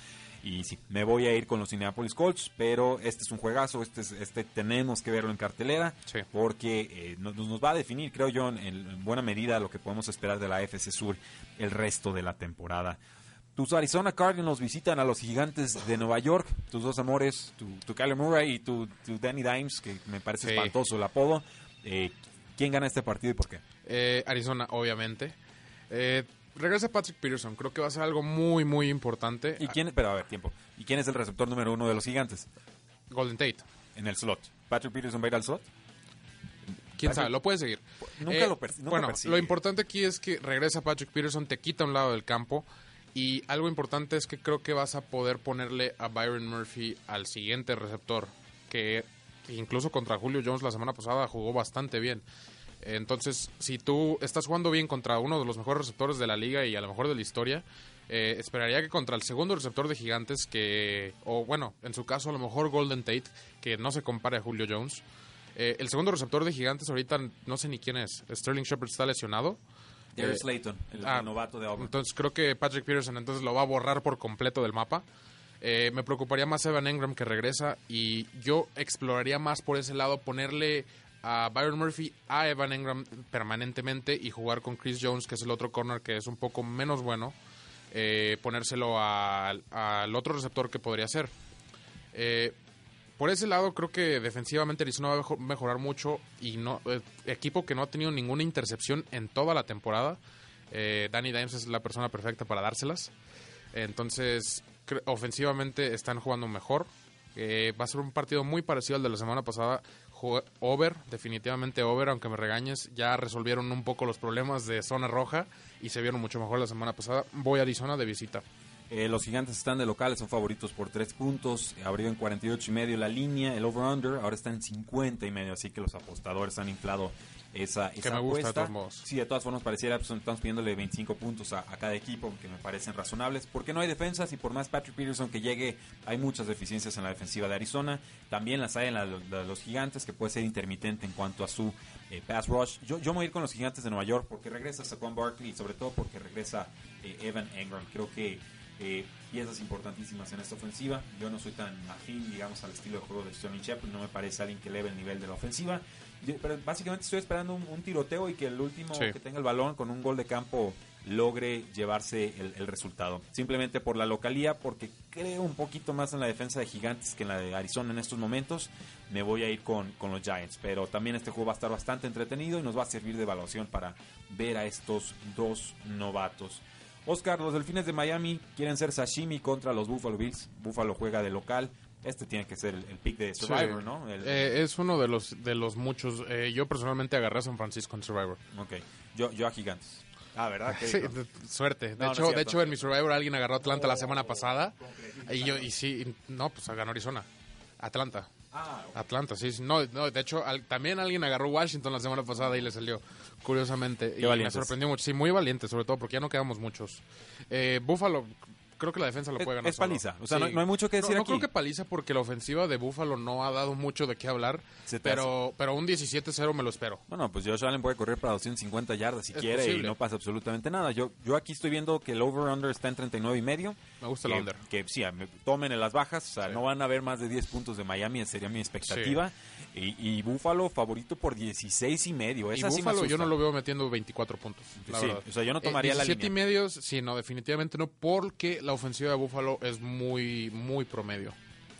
Y sí, me voy a ir con los Indianapolis Colts, pero este es un juegazo, este, es- este tenemos que verlo en cartelera, Sí. porque eh, nos, nos va a definir, creo yo, en, en buena medida lo que podemos esperar de la FC Sur el resto de la temporada. Tus Arizona Cardinals visitan a los gigantes de Nueva York, tus dos amores, tu, tu Kyler Murray y tu, tu Danny Dimes, que me parece Sí. espantoso el apodo. Eh, ¿Quién gana este partido y por qué? Eh, Arizona, obviamente. Eh, regresa Patrick Peterson. Creo que va a ser algo muy, muy importante. ¿Y quién, pero a ver, tiempo. ¿Y quién es el receptor número uno de los gigantes? Golden Tate. En el slot. ¿Patrick Peterson va a ir al slot? ¿Quién Patrick- sabe? Lo puede seguir. Nunca lo persi- nunca Bueno, persigue. lo importante aquí es que regresa Patrick Peterson, te quita un lado del campo. Y algo importante es que creo que vas a poder ponerle a Byron Murphy al siguiente receptor. Que incluso contra Julio Jones la semana pasada jugó bastante bien. Entonces, si tú estás jugando bien contra uno de los mejores receptores de la liga y a lo mejor de la historia, eh, esperaría que contra el segundo receptor de gigantes, que, o bueno, en su caso a lo mejor Golden Tate, que no se compare a Julio Jones, eh, el segundo receptor de gigantes ahorita no sé ni quién es. Sterling Shepard está lesionado. Darius Slayton, el, ah, novato de Auburn. Entonces creo que Patrick Peterson entonces lo va a borrar por completo del mapa. Eh, me preocuparía más Evan Engram que regresa y yo exploraría más por ese lado, ponerle a Byron Murphy a Evan Engram permanentemente y jugar con Chris Jones, que es el otro corner que es un poco menos bueno, eh, ponérselo al otro receptor que podría ser. Eh, por ese lado creo que defensivamente Arizona va a mejo- mejorar mucho y no eh, equipo que no ha tenido ninguna intercepción en toda la temporada. Danny Dimes es la persona perfecta para dárselas. Entonces, ofensivamente están jugando mejor. Va a ser un partido muy parecido al de la semana pasada. Over, definitivamente over, aunque me regañes, ya resolvieron un poco los problemas de zona roja y se vieron mucho mejor la semana pasada. Voy a Arizona de visita. Eh, los gigantes están de locales, son favoritos por 3 puntos. Abrió en 48 y medio la línea. El over-under ahora está en 50 y medio. Así que los apostadores han inflado esa, esa me gusta, de apuesta. todos modos. Sí, de todas formas pareciera, pues, estamos pidiéndole 25 puntos a, a cada equipo, que me parecen razonables. Porque no hay defensas y por más Patrick Peterson que llegue, hay muchas deficiencias en la defensiva de Arizona. También las hay en la, de los gigantes, que puede ser intermitente en cuanto a su eh, pass rush. Yo, yo me voy a ir con los gigantes de Nueva York porque regresa Saquon Barkley y sobre todo porque regresa eh, Evan Engram. Creo que eh, piezas importantísimas en esta ofensiva. Yo no soy tan afín, digamos, al estilo de juego de Johnny Shepard. No me parece alguien que eleve el nivel de la ofensiva. Pero básicamente estoy esperando un, un tiroteo y que el último Sí. que tenga el balón con un gol de campo logre llevarse el, el resultado. Simplemente por la localía, porque creo un poquito más en la defensa de Gigantes que en la de Arizona en estos momentos. Me voy a ir con, con los Giants. Pero también este juego va a estar bastante entretenido y nos va a servir de evaluación para ver a estos dos novatos. Oscar, los Delfines de Miami quieren ser sashimi contra los Buffalo Bills. Buffalo juega de local. Este tiene que ser el, el pick de Survivor, Sí. ¿no? El- Eh, es uno de los de los muchos. Eh, yo personalmente agarré a San Francisco en Survivor. Ok, yo, yo a Gigantes. Ah, ¿verdad? ¿Qué Sí, de- suerte. De No, no es hecho, de hecho en mi Survivor alguien agarró a Atlanta la semana pasada y yo y sí, no, pues ganó Arizona. Atlanta. Ah, ok. Atlanta, sí, no, no, de hecho al- también alguien agarró Washington la semana pasada y le salió curiosamente y me valientes. sorprendió mucho. Sí, muy valiente, sobre todo porque ya no quedamos muchos. Eh, Buffalo creo que la defensa lo puede ganar. es solo. paliza. O sea, no- no hay mucho que decir no, no aquí. creo que paliza porque la ofensiva de Buffalo no ha dado mucho de qué hablar, pero pero un 17-0 me lo espero. Bueno, pues Josh Allen puede correr para 250 yardas si Es quiere y no pasa absolutamente nada. Yo, yo aquí estoy viendo que el over-under está en 39 y medio. Me gusta el que, under. Que sí, me- tomen en las bajas. O sea, Sí. no van a haber más de 10 puntos de Miami, sería mi expectativa. Y, y Buffalo favorito por 16 y medio. Y Esa me Buffalo yo no lo veo metiendo 24 puntos. La Sí, verdad. o sea, yo no tomaría Eh, la 17 y línea. medios, sí, no, definitivamente no, porque la ofensiva de Buffalo es muy, muy promedio.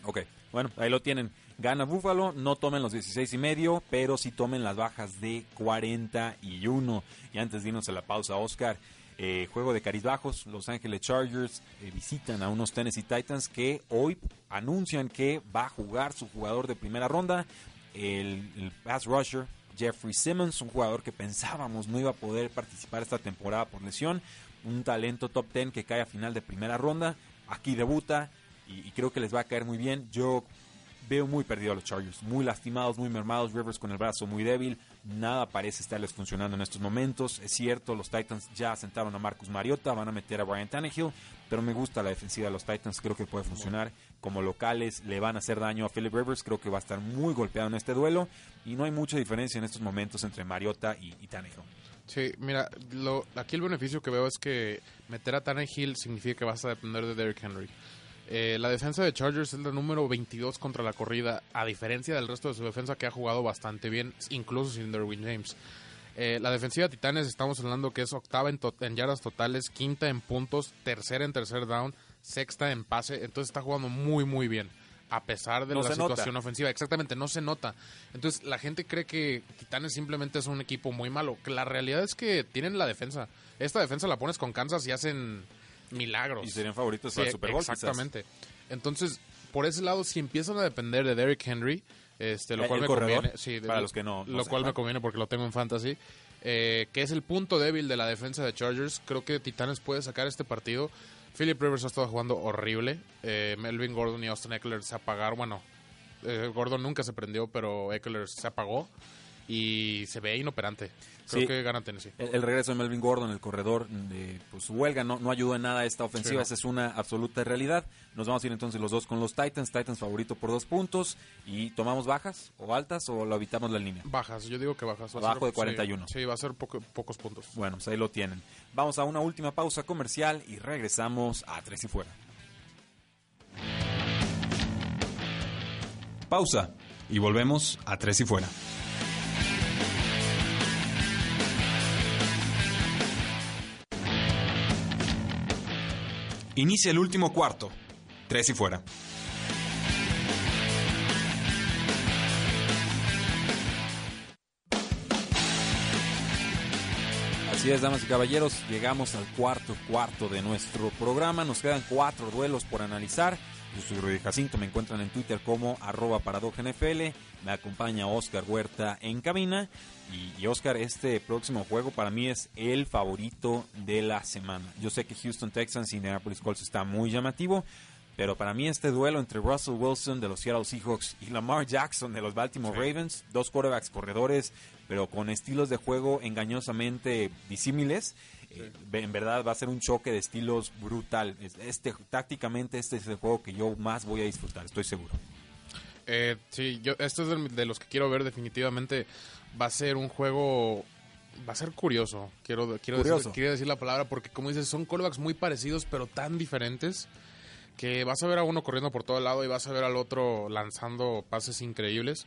Ok, bueno, ahí lo tienen. Gana Buffalo, no tomen los 16 y medio, pero sí tomen las bajas de 41. Y antes de a la pausa, Oscar, eh, juego de cariz bajos, Los Ángeles Chargers eh, visitan a unos Tennessee Titans que hoy anuncian que va a jugar su jugador de primera ronda, el pass rusher. Jeffrey Simmons, un jugador que pensábamos no iba a poder participar esta temporada por lesión, un talento top 10 que cae a final de primera ronda, aquí debuta, y, creo que les va a caer muy bien. Yo veo muy perdido a los Chargers, muy lastimados, muy mermados, Rivers con el brazo muy débil, nada parece estarles funcionando en estos momentos. Es cierto, los Titans ya sentaron a Marcus Mariota, van a meter a Brian Tannehill, pero me gusta la defensiva de los Titans, creo que puede funcionar. Como locales le van a hacer daño a Philip Rivers, creo que va a estar muy golpeado en este duelo y no hay mucha diferencia en estos momentos entre Mariota y, y Tannehill. Sí, mira, lo, aquí el beneficio que veo es que meter a Tannehill significa que vas a depender de Derrick Henry. Eh, la defensa de Chargers es la número 22 contra la corrida, a diferencia del resto de su defensa que ha jugado bastante bien, incluso sin Derwin James. Eh, la defensiva de Titanes estamos hablando que es octava en, yardas totales, quinta en puntos, tercera en tercer down, sexta en pase, entonces está jugando muy muy bien. A pesar de No la nota. situación ofensiva, exactamente, no se nota. Entonces la gente cree que Titanes simplemente es un equipo muy malo. Que La realidad es que tienen la defensa. Esta defensa la pones con Kansas y hacen milagros. Y serían favoritos Sí, para el Super Bowl. quizás. Exactamente. Entonces, por ese lado, si empiezan a depender de Derrick Henry, este, lo ¿El- cual me corredor? conviene. sí, de- Para los que no- no Lo cual me conviene porque lo tengo en fantasy. eh, que es el punto débil de la defensa de Chargers. Creo que Titanes puede sacar este partido. Philip Rivers ha estado jugando horrible. eh, Melvin Gordon y Austin Eckler se apagaron. Bueno, eh, Gordon nunca se prendió, pero Eckler se apagó. Y se ve inoperante. Creo Sí. que gana Tennessee. El, el regreso de Melvin Gordon, el corredor de pues, su huelga, no, no ayudó en nada a esta ofensiva. Sí, no. Esa es una absoluta realidad. Nos vamos a ir entonces los dos con los Titans. Titans favorito por dos puntos. ¿Y tomamos bajas o altas o lo evitamos la línea? Bajas, yo digo que bajas. Va Abajo ser- de 41. Sí, sí, va a ser poco- pocos puntos. Bueno, pues ahí lo tienen. Vamos a una última pausa comercial y regresamos a Tres y Fuera. Pausa y volvemos a Tres y Fuera. Inicia el último cuarto. Tres y Fuera. Así es, damas y caballeros, llegamos al cuarto cuarto de nuestro programa. Nos quedan cuatro duelos por analizar. Soy Jacinto, me encuentran en Twitter como arroba paradojanfl. Me acompaña Oscar Huerta en cabina. Y, y Oscar, este próximo juego para mí es el favorito de la semana. Yo sé que Houston Texans y Indianapolis Colts está muy llamativo. Pero para mí este duelo entre Russell Wilson de los Seattle Seahawks y Lamar Jackson de los Baltimore Ravens, dos quarterbacks corredores, pero con estilos de juego engañosamente disímiles, eh, en verdad va a ser un choque de estilos brutal. Es- Este, tácticamente este es el juego que yo más voy a disfrutar, estoy seguro. Eh, sí, yo, esto es de, de los que quiero ver definitivamente. Va a ser un juego... Va a ser curioso, quiero, quiero, Curioso. Decir, quiero decir la palabra, porque como dices, son callbacks muy parecidos, pero tan diferentes, que vas a ver a uno corriendo por todo lado y vas a ver al otro lanzando pases increíbles.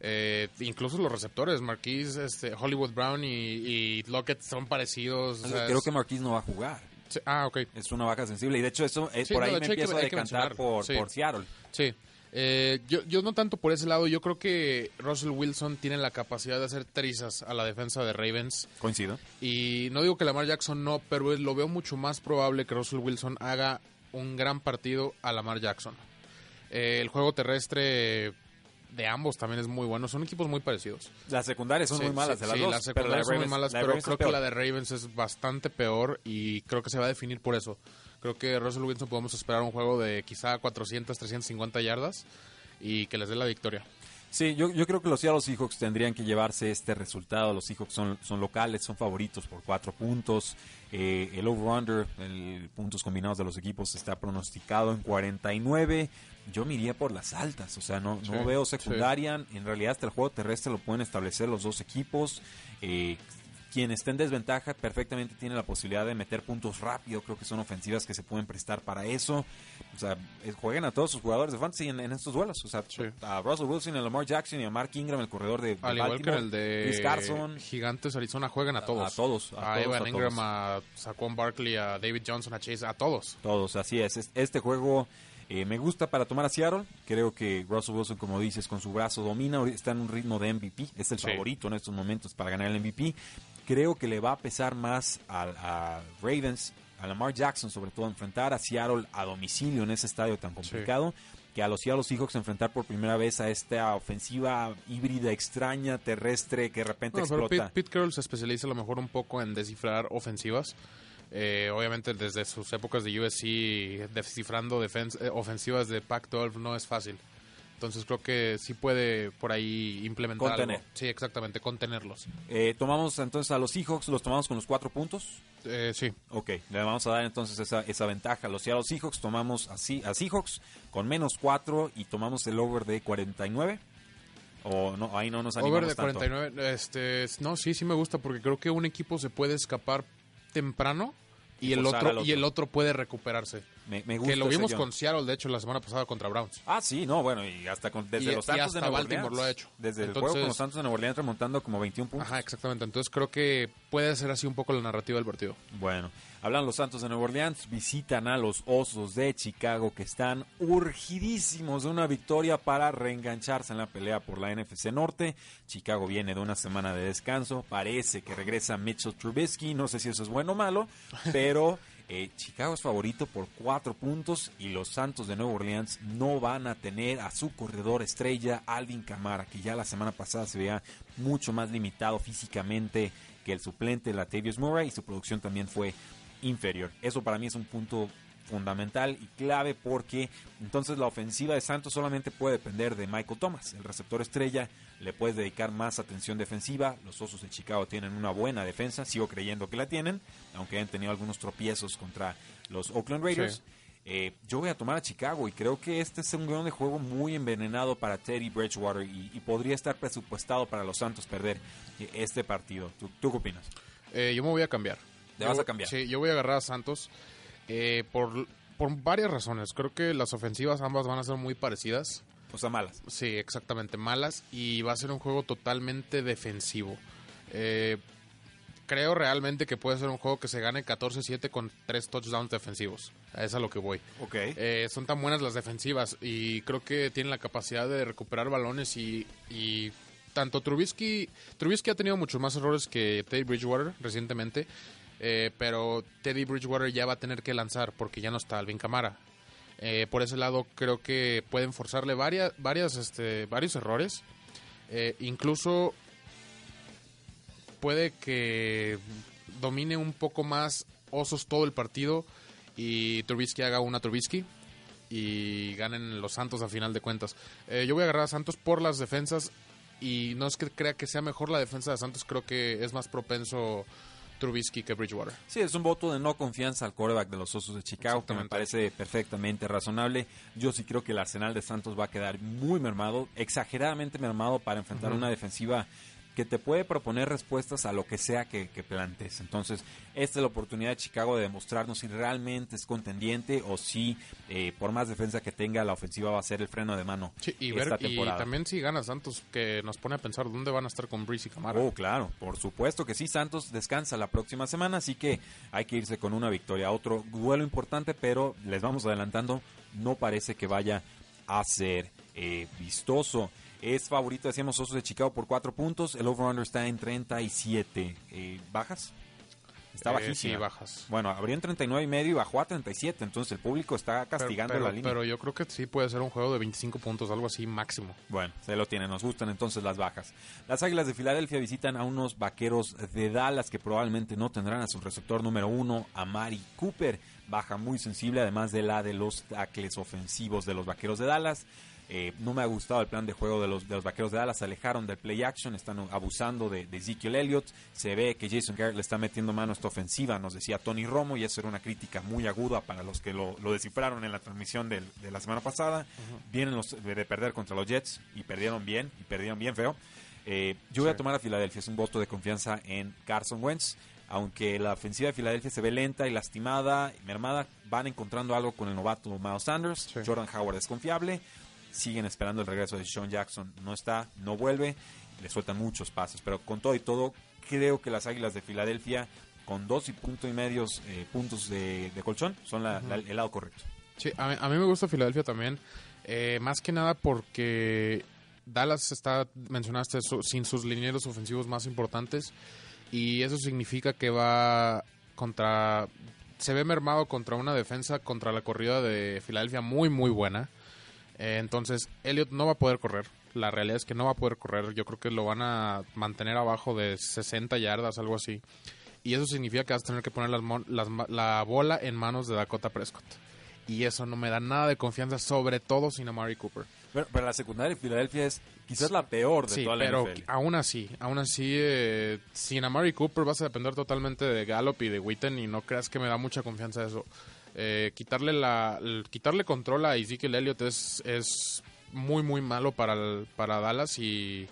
Eh, incluso los receptores, Marquise, este, Hollywood Brown y, y Lockett son parecidos. o sea, Creo es- que Marquise no va a jugar. sí, ah, ok. Es una baja sensible y de hecho eso eh, Sí, por no, ahí me hay que- empiezo a decantar por, sí. por Seattle. Sí. Eh, yo, yo no tanto por ese lado, yo creo que Russell Wilson tiene la capacidad de hacer trizas a la defensa de Ravens. Coincido. Y no digo que Lamar Jackson no, pero lo veo mucho más probable que Russell Wilson haga un gran partido a Lamar Jackson. Eh, el juego terrestre de ambos también es muy bueno. Son equipos muy parecidos. Las secundarias son Sí, muy malas sí, de las sí, dos. las pero la de secundarias son muy malas, pero Ravens creo que la de Ravens es bastante peor y creo que se va a definir por eso. Creo que Russell Wilson podemos esperar un juego de quizá 400, 350 yardas y que les dé la victoria. Sí, yo, yo creo que los Seattle Seahawks tendrían que llevarse este resultado. Los Seahawks son, son locales, son favoritos por cuatro puntos. Eh, el over-under, el puntos combinados de los equipos, está pronosticado en 49. Yo me iría por las altas, o sea, no, no veo secundaria. En realidad, hasta el juego terrestre lo pueden establecer los dos equipos. Eh, quien esté en desventaja perfectamente tiene la posibilidad de meter puntos rápido. Creo que son ofensivas que se pueden prestar para eso. O sea, jueguen a todos sus jugadores de fantasy en, en estos duelos. O sea, Sí. a Russell Wilson, a Lamar Jackson y a Mark Ingram, el corredor de, Al igual que el de Chris Carson. Gigantes Arizona juegan a todos. A todos, a A, todos, Evan a Ingram, todos. a Saquon Barkley, a David Johnson, a Chase, a todos. Todos, así es. Es- Este juego eh, me gusta para tomar a Seattle. Creo que Russell Wilson, como dices, con su brazo domina. Está en un ritmo de MVP. Es el Sí. favorito en estos momentos para ganar el MVP. Creo que le va a pesar más a, a Ravens, a Lamar Jackson, sobre todo, enfrentar a Seattle a domicilio en ese estadio tan complicado. Que a los Seattle Seahawks enfrentar por primera vez a esta ofensiva híbrida, extraña, terrestre, que de repente Bueno, pero explota. Pete, Pete Carroll se especializa a lo mejor un poco en descifrar ofensivas. Eh, obviamente desde sus épocas de USC descifrando defens- eh, ofensivas de Pac-12 no es fácil. Entonces creo que sí puede por ahí implementar Contener. algo. Sí, exactamente, contenerlos. Eh, tomamos entonces a los Seahawks, los tomamos con los cuatro puntos. Eh, sí, Ok, le vamos a dar entonces esa, esa ventaja a los Seattle Seahawks. Tomamos así a Seahawks con menos 4 y tomamos el over de 49. O no, ahí no nos animamos over de tanto. 49. Este, no, sí, sí me gusta porque creo que un equipo se puede escapar temprano y Y el otro. y el otro puede recuperarse. Me, me gusta Que lo vimos con Seattle, de hecho, la semana pasada contra Browns. Ah, sí, no, bueno, y hasta con, desde Y- los Santos hasta de Nueva Baltimore Orleans. lo ha hecho. Desde el juego con los Santos de Nueva Orleans remontando como 21 puntos. Ajá, exactamente. Entonces creo que puede ser así un poco la narrativa del partido. Bueno, hablan los Santos de Nueva Orleans, visitan a los Osos de Chicago que están urgidísimos de una victoria para reengancharse en la pelea por la NFC Norte. Chicago viene de una semana de descanso, parece que regresa Mitchell Trubisky, no sé si eso es bueno o malo, pero eh, Chicago es favorito por cuatro puntos y los Santos de Nueva Orleans no van a tener a su corredor estrella Alvin Kamara, que ya la semana pasada se veía mucho más limitado físicamente que el suplente Latavius Murray y su producción también fue inferior. Eso para mí es un punto fundamental y clave porque entonces la ofensiva de Santos solamente puede depender de Michael Thomas, el receptor estrella, le puedes dedicar más atención defensiva, los Osos de Chicago tienen una buena defensa, sigo creyendo que la tienen, aunque han tenido algunos tropiezos contra los Oakland Raiders. Eh, yo voy a tomar a Chicago y creo que este es un guion de juego muy envenenado para Teddy Bridgewater y, podría estar presupuestado para los Santos perder este partido. ¿Tú, qué opinas? Eh, yo me voy a cambiar. ¿Te vas a cambiar? Sí, yo voy a agarrar a Santos eh, por, por varias razones. Creo que las ofensivas ambas van a ser muy parecidas. O sea, malas. Sí, exactamente, malas. Y va a ser un juego totalmente defensivo. Eh, creo realmente que puede ser un juego que se gane 14-7 con tres touchdowns defensivos. Es a lo que voy. Ok. Eh, son tan buenas las defensivas y creo que tienen la capacidad de recuperar balones y, y tanto Trubisky... Trubisky ha tenido muchos más errores que Teddy Bridgewater recientemente, eh, pero Teddy Bridgewater ya va a tener que lanzar porque ya no está Alvin Camara. Eh, por ese lado creo que pueden forzarle varias, varias, este, varios errores. incluso puede que domine un poco más Osos todo el partido y Trubisky haga una Trubisky y ganen los Santos a final de cuentas. Eh, yo voy a agarrar a Santos por las defensas y no es que crea que sea mejor la defensa de Santos, creo que es más propenso Trubisky que Bridgewater. Sí, es un voto de no confianza al quarterback de los Osos de Chicago, que me parece perfectamente razonable. Yo sí creo que el arsenal de Santos va a quedar muy mermado, exageradamente mermado para enfrentar una defensiva que te puede proponer respuestas a lo que sea que, plantes. Entonces, esta es la oportunidad de Chicago de demostrarnos si realmente es contendiente o si, eh, por más defensa que tenga, la ofensiva va a ser el freno de mano. y, ver, y también si gana Santos, que nos pone a pensar dónde van a estar con Brice y Camara. Oh, claro, por supuesto que sí. Santos descansa la próxima semana, así que hay que irse con una victoria. Otro duelo importante, pero les vamos adelantando, no parece que vaya a ser eh, vistoso. Es favorito, decíamos, Osos de Chicago por 4 puntos. El over-under está en 37. Eh, ¿Bajas? Está eh, Sí, bajas. Bueno, abrió en 39 y medio y bajó a 37. Entonces el público está castigando la línea. Pero yo creo que sí puede ser un juego de 25 puntos, algo así máximo. Bueno, se lo tienen. Nos gustan entonces las bajas. Las Águilas de Filadelfia visitan a unos vaqueros de Dallas que probablemente no tendrán a su receptor número uno, a Mari Cooper. Baja muy sensible, además de la de los tackles ofensivos de los vaqueros de Dallas. Eh, no me ha gustado el plan de juego de los, de los vaqueros de Dallas. Se alejaron del play action, están abusando de, Ezekiel Elliott. Se ve que Jason Garrett le está metiendo mano a esta ofensiva, nos decía Tony Romo, y eso era una crítica muy aguda para los que lo, descifraron en la transmisión de la semana pasada. Vienen los, de, perder contra los Jets y perdieron bien, y perdieron bien feo. Eh, yo voy a tomar a Filadelfia, es un voto de confianza en Carson Wentz. Aunque la ofensiva de Filadelfia se ve lenta y lastimada y mermada, van encontrando algo con el novato Miles Sanders. Jordan Howard es confiable siguen esperando el regreso de Sean Jackson. No está, no vuelve, le sueltan muchos pases. Pero con todo y todo, creo que las Águilas de Filadelfia, con dos y punto y medios eh, puntos de, colchón, son el lado correcto. Sí, a mí, me gusta Filadelfia también. Eh, más que nada porque Dallas está, mencionaste, sin sus linieros ofensivos más importantes. Y eso significa que va contra. Se ve mermado contra una defensa contra la corrida de Filadelfia muy, muy buena. Eh, entonces, Elliot no va a poder correr. La realidad es que no va a poder correr. Yo creo que lo van a mantener abajo de 60 yardas, algo así. Y eso significa que vas a tener que poner la bola en manos de Dakota Prescott. Y eso no me da nada de confianza, sobre todo sin Amari Cooper. Pero, la secundaria de Filadelfia es quizás la peor de sí, toda la pero aún así, aún así, eh, sin Amari Cooper vas a depender totalmente de Gallup y de Witten y no creas que me da mucha confianza eso. Eh, quitarle la quitarle control a Ezekiel Elliott es, es muy muy malo para, para Dallas y,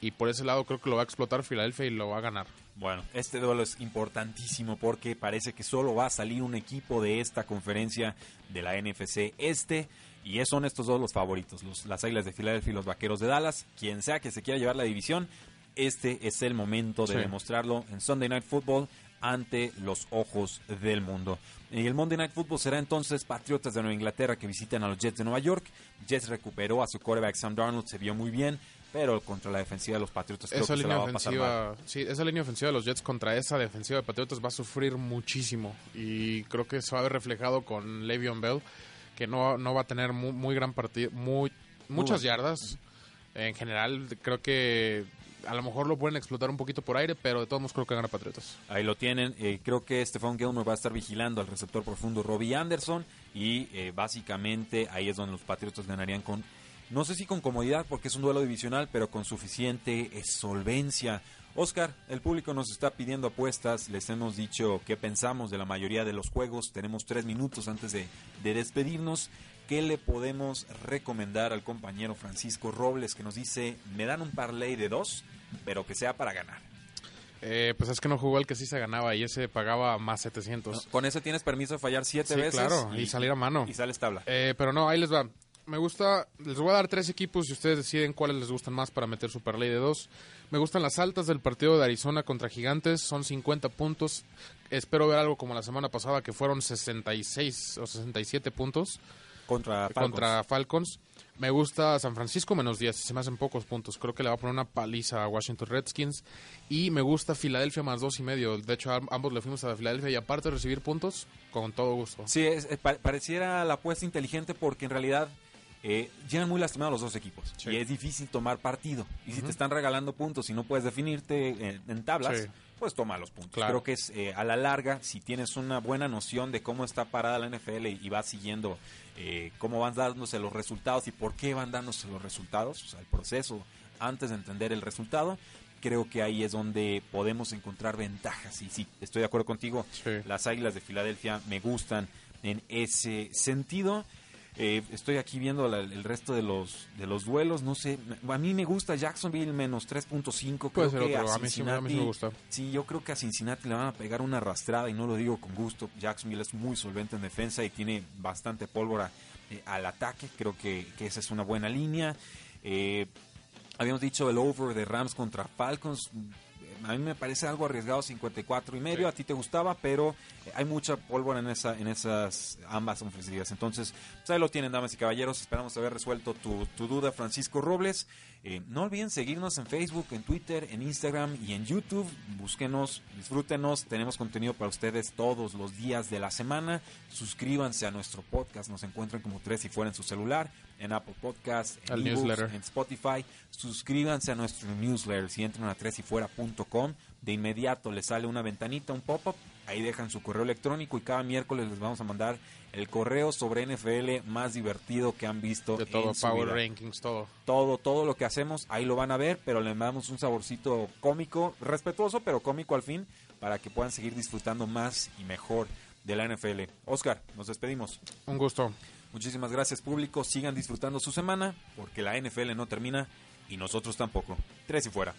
y por ese lado creo que lo va a explotar Filadelfia y lo va a ganar. Bueno, este duelo es importantísimo porque parece que solo va a salir un equipo de esta conferencia de la NFC este y son estos dos los favoritos, los, las Águilas de Filadelfia y los Vaqueros de Dallas. Quien sea que se quiera llevar la división, este es el momento de demostrarlo en Sunday Night Football ante los ojos del mundo. Y el Monday Night Football será entonces Patriotas de Nueva Inglaterra que visitan a los Jets de Nueva York. Jets recuperó a su quarterback Sam Darnold, se vio muy bien, pero contra la defensiva de los Patriotas creo esa que línea se la va ofensiva, a pasar Sí, esa línea ofensiva de los Jets contra esa defensiva de Patriotas va a sufrir muchísimo y creo que se va a ver reflejado con Le'Veon Bell, que no, no va a tener muy, gran partido, muy, muchas yardas. En general, creo que a lo mejor lo pueden explotar un poquito por aire, pero de todos modos creo que gana Patriotas. Ahí lo tienen. Eh, creo que Stephon Gilmore va a estar vigilando al receptor profundo Robbie Anderson y eh, básicamente ahí es donde los Patriotas ganarían con, no sé si con comodidad porque es un duelo divisional, pero con suficiente eh, solvencia. Oscar, el público nos está pidiendo apuestas, les hemos dicho qué pensamos de la mayoría de los juegos, tenemos tres minutos antes de, de despedirnos. ¿Qué le podemos recomendar al compañero Francisco Robles que nos dice, me dan un parlay de dos, pero que sea para ganar? Eh, pues es que no jugó el que sí se ganaba y ese pagaba más 700. Con ese tienes permiso de fallar siete Sí, veces. claro, y salir a mano. Y sales tabla. Eh, pero no, ahí les va. Me gusta, les voy a dar tres equipos y ustedes deciden cuáles les gustan más para meter su parlay de dos. Me gustan las altas del partido de Arizona contra Gigantes, son 50 puntos. Espero ver algo como la semana pasada que fueron 66 o 67 puntos Contra Falcons. contra Falcons. Me gusta San Francisco menos 10, se me hacen pocos puntos. Creo que le va a poner una paliza a Washington Redskins. Y me gusta Filadelfia más dos y medio. De hecho, am- ambos le fuimos a Filadelfia y aparte de recibir puntos, con todo gusto. Sí, es- eh, pa- pareciera la apuesta inteligente porque en realidad eh, llegan muy lastimados los dos equipos. Sí. Y es difícil tomar partido. Y si te están regalando puntos y no puedes definirte en, en tablas, Sí. pues toma los puntos. Claro. Creo que es eh, a la larga, si tienes una buena noción de cómo está parada la NFL y, y vas siguiendo eh, cómo van dándose los resultados y por qué van dándose los resultados, o sea, el proceso antes de entender el resultado, creo que ahí es donde podemos encontrar ventajas. Y sí, estoy de acuerdo contigo. Sí. Las Águilas de Filadelfia me gustan en ese sentido. Eh, estoy aquí viendo la- el resto de los de los duelos. No sé, a mí me gusta Jacksonville menos 3.5. Puede Creo ser que otro, a a mí sí me- a mí sí me Cincinnati- gusta. Sí, yo creo que a Cincinnati le van a pegar una arrastrada y no lo digo con gusto. Jacksonville es muy solvente en defensa y tiene bastante pólvora eh, al ataque. Creo que, que esa es una buena línea. Eh, habíamos dicho el over de Rams contra Falcons. A mí me parece algo arriesgado 54 y medio. A ti te gustaba, pero hay mucha pólvora en esa en esas ambas ofensivas. Entonces, pues ahí lo tienen, damas y caballeros. Esperamos haber resuelto tu, tu duda, Francisco Robles. Eh, no olviden seguirnos en Facebook, en Twitter, en Instagram y en YouTube. Búsquenos, disfrútenos. Tenemos contenido para ustedes todos los días de la semana. Suscríbanse a nuestro podcast. Nos encuentran como tres si fuera en su celular, en Apple Podcast, en newsletter. en Spotify. Suscríbanse a nuestro newsletter. Si entran a tresyfuera.com, de inmediato les sale una ventanita, un pop-up. Ahí dejan su correo electrónico y cada miércoles les vamos a mandar el correo sobre NFL más divertido que han visto De todo, en su Power vida Rankings, todo. todo, todo lo que hacemos, ahí lo van a ver, pero le damos un saborcito cómico, respetuoso, pero cómico al fin, para que puedan seguir disfrutando más y mejor de la NFL. Oscar, nos despedimos. Un gusto. Muchísimas gracias público, sigan disfrutando su semana, porque la NFL no termina y nosotros tampoco. Tres y fuera.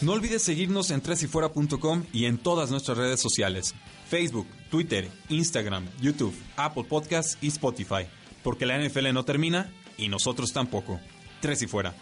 No olvides seguirnos en tresyfuera.com y en todas nuestras redes sociales. Facebook, Twitter, Instagram, YouTube, Apple Podcasts y Spotify. Porque la NFL no termina y nosotros tampoco. Tres y fuera.